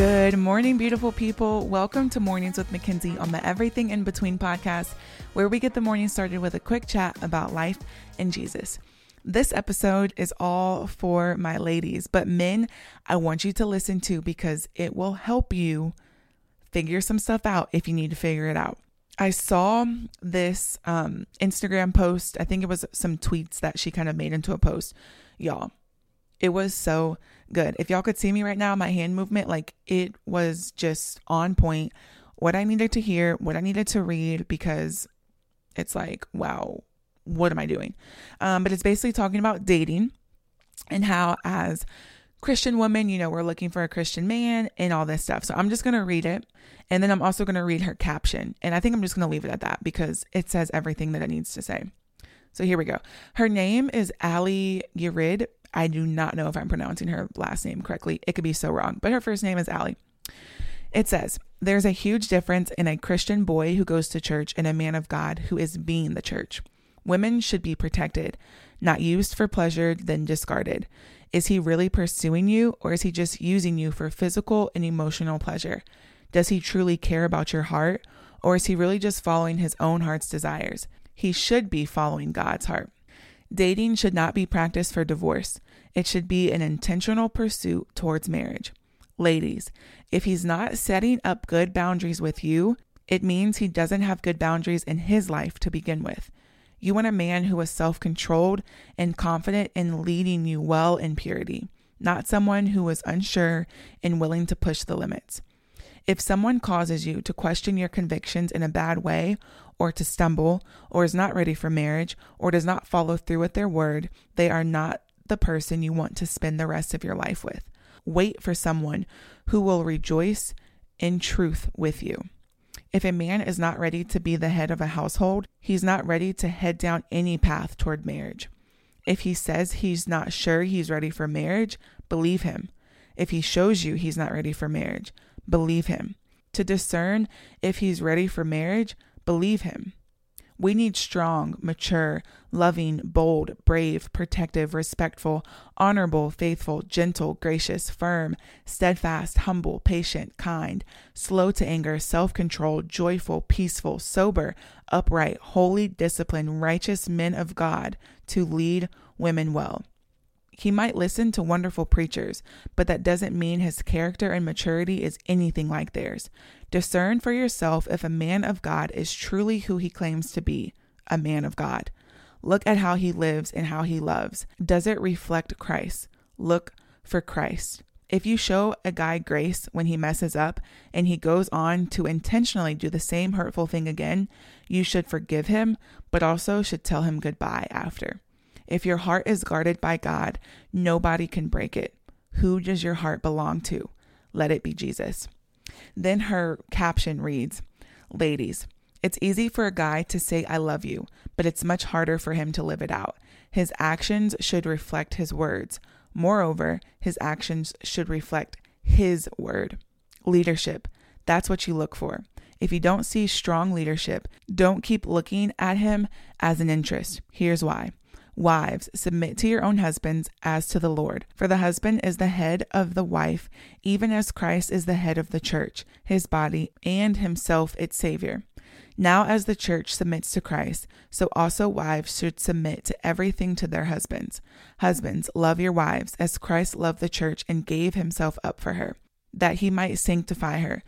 Good morning, beautiful people. Welcome to Mornings with Mackenzie on the Everything in Between podcast, where we get the morning started with a quick chat about life and Jesus. This episode is all for my ladies, but men, I want you to listen to because it will help you figure some stuff out if you need to figure it out. I saw this um, Instagram post. I think it was some tweets that she kind of made into a post. Y'all, it was so good. If y'all could see me right now, my hand movement, like it was just on point. What I needed to hear, what I needed to read, because it's like, wow, what am I doing? Um, but it's basically talking about dating and how, as Christian women, you know, we're looking for a Christian man and all this stuff. So I'm just going to read it. And then I'm also going to read her caption. And I think I'm just going to leave it at that because it says everything that it needs to say. So here we go. Her name is Ali Yurid. I do not know if I'm pronouncing her last name correctly. It could be so wrong, but her first name is Ali. It says, There's a huge difference in a Christian boy who goes to church and a man of God who is being the church. Women should be protected, not used for pleasure, then discarded. Is he really pursuing you, or is he just using you for physical and emotional pleasure? Does he truly care about your heart, or is he really just following his own heart's desires? He should be following God's heart. Dating should not be practiced for divorce. It should be an intentional pursuit towards marriage. Ladies, if he's not setting up good boundaries with you, it means he doesn't have good boundaries in his life to begin with. You want a man who is self controlled and confident in leading you well in purity, not someone who is unsure and willing to push the limits. If someone causes you to question your convictions in a bad way, or to stumble, or is not ready for marriage, or does not follow through with their word, they are not the person you want to spend the rest of your life with. Wait for someone who will rejoice in truth with you. If a man is not ready to be the head of a household, he's not ready to head down any path toward marriage. If he says he's not sure he's ready for marriage, believe him. If he shows you he's not ready for marriage, believe him. To discern if he's ready for marriage, believe him. We need strong, mature, loving, bold, brave, protective, respectful, honorable, faithful, gentle, gracious, firm, steadfast, humble, patient, kind, slow to anger, self controlled, joyful, peaceful, sober, upright, holy, disciplined, righteous men of God to lead women well. He might listen to wonderful preachers, but that doesn't mean his character and maturity is anything like theirs. Discern for yourself if a man of God is truly who he claims to be a man of God. Look at how he lives and how he loves. Does it reflect Christ? Look for Christ. If you show a guy grace when he messes up and he goes on to intentionally do the same hurtful thing again, you should forgive him, but also should tell him goodbye after. If your heart is guarded by God, nobody can break it. Who does your heart belong to? Let it be Jesus. Then her caption reads Ladies, it's easy for a guy to say, I love you, but it's much harder for him to live it out. His actions should reflect his words. Moreover, his actions should reflect his word. Leadership, that's what you look for. If you don't see strong leadership, don't keep looking at him as an interest. Here's why Wives, submit to your own husbands as to the Lord. For the husband is the head of the wife, even as Christ is the head of the church, his body, and himself its Savior. Now, as the church submits to Christ, so also wives should submit to everything to their husbands. Husbands, love your wives as Christ loved the church and gave himself up for her, that he might sanctify her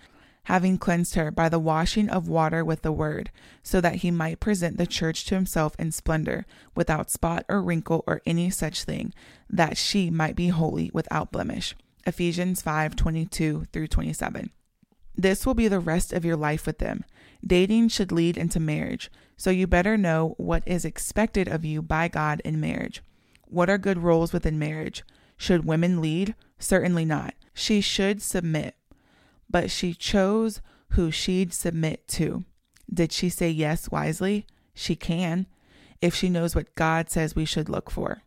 having cleansed her by the washing of water with the word, so that he might present the church to himself in splendor, without spot or wrinkle or any such thing, that she might be holy without blemish. Ephesians 5 22 through 27. This will be the rest of your life with them. Dating should lead into marriage, so you better know what is expected of you by God in marriage. What are good roles within marriage? Should women lead? Certainly not. She should submit but she chose who she'd submit to. Did she say yes wisely? She can, if she knows what God says we should look for.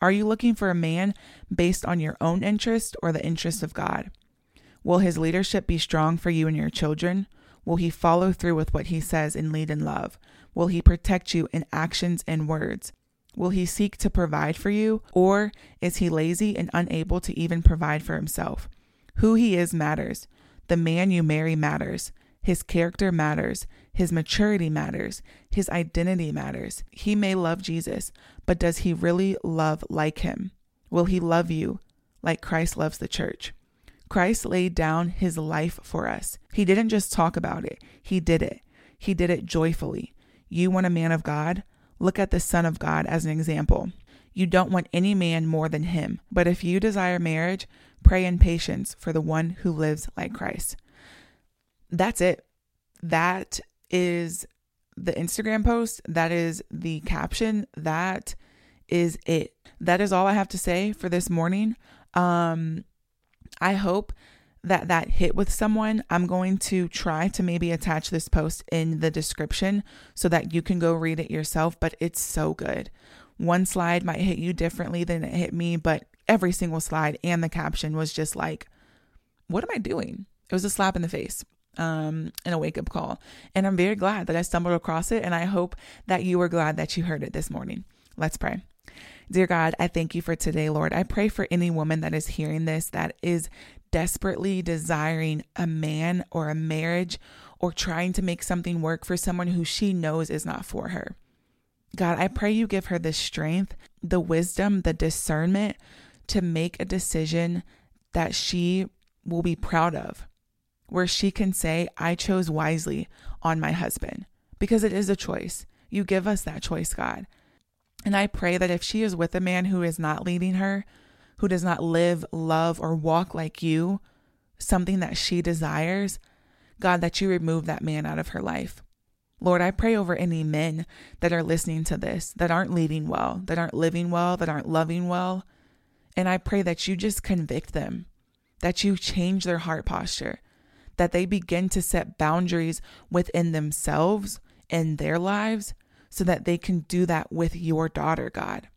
Are you looking for a man based on your own interest or the interest of God? Will his leadership be strong for you and your children? Will he follow through with what he says and lead in love? Will he protect you in actions and words? Will he seek to provide for you, or is he lazy and unable to even provide for himself? Who he is matters. The man you marry matters. His character matters. His maturity matters. His identity matters. He may love Jesus, but does he really love like him? Will he love you like Christ loves the church? Christ laid down his life for us. He didn't just talk about it, he did it. He did it joyfully. You want a man of God? Look at the Son of God as an example. You don't want any man more than him, but if you desire marriage, pray in patience for the one who lives like Christ. That's it. That is the Instagram post. That is the caption. That is it. That is all I have to say for this morning. Um, I hope that that hit with someone. I'm going to try to maybe attach this post in the description so that you can go read it yourself, but it's so good. One slide might hit you differently than it hit me, but every single slide and the caption was just like, what am I doing? It was a slap in the face um, and a wake up call. And I'm very glad that I stumbled across it. And I hope that you were glad that you heard it this morning. Let's pray. Dear God, I thank you for today, Lord. I pray for any woman that is hearing this that is desperately desiring a man or a marriage or trying to make something work for someone who she knows is not for her. God, I pray you give her the strength, the wisdom, the discernment to make a decision that she will be proud of, where she can say, I chose wisely on my husband, because it is a choice. You give us that choice, God. And I pray that if she is with a man who is not leading her, who does not live, love, or walk like you, something that she desires, God, that you remove that man out of her life. Lord, I pray over any men that are listening to this, that aren't leading well, that aren't living well, that aren't loving well. And I pray that you just convict them, that you change their heart posture, that they begin to set boundaries within themselves and their lives so that they can do that with your daughter, God.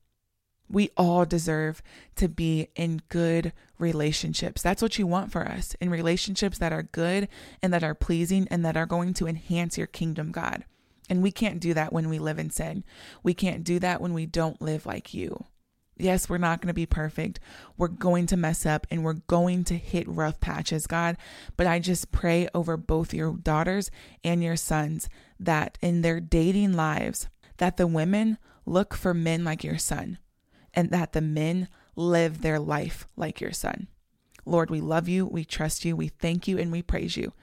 We all deserve to be in good relationships. That's what you want for us in relationships that are good and that are pleasing and that are going to enhance your kingdom, God. And we can't do that when we live in sin. We can't do that when we don't live like you. Yes, we're not going to be perfect. We're going to mess up and we're going to hit rough patches, God. But I just pray over both your daughters and your sons that in their dating lives, that the women look for men like your son and that the men live their life like your son. Lord, we love you, we trust you, we thank you, and we praise you.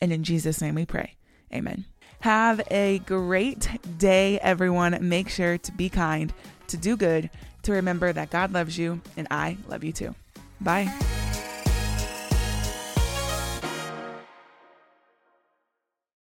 And in Jesus' name we pray. Amen. Have a great day, everyone. Make sure to be kind, to do good, to remember that God loves you, and I love you too. Bye.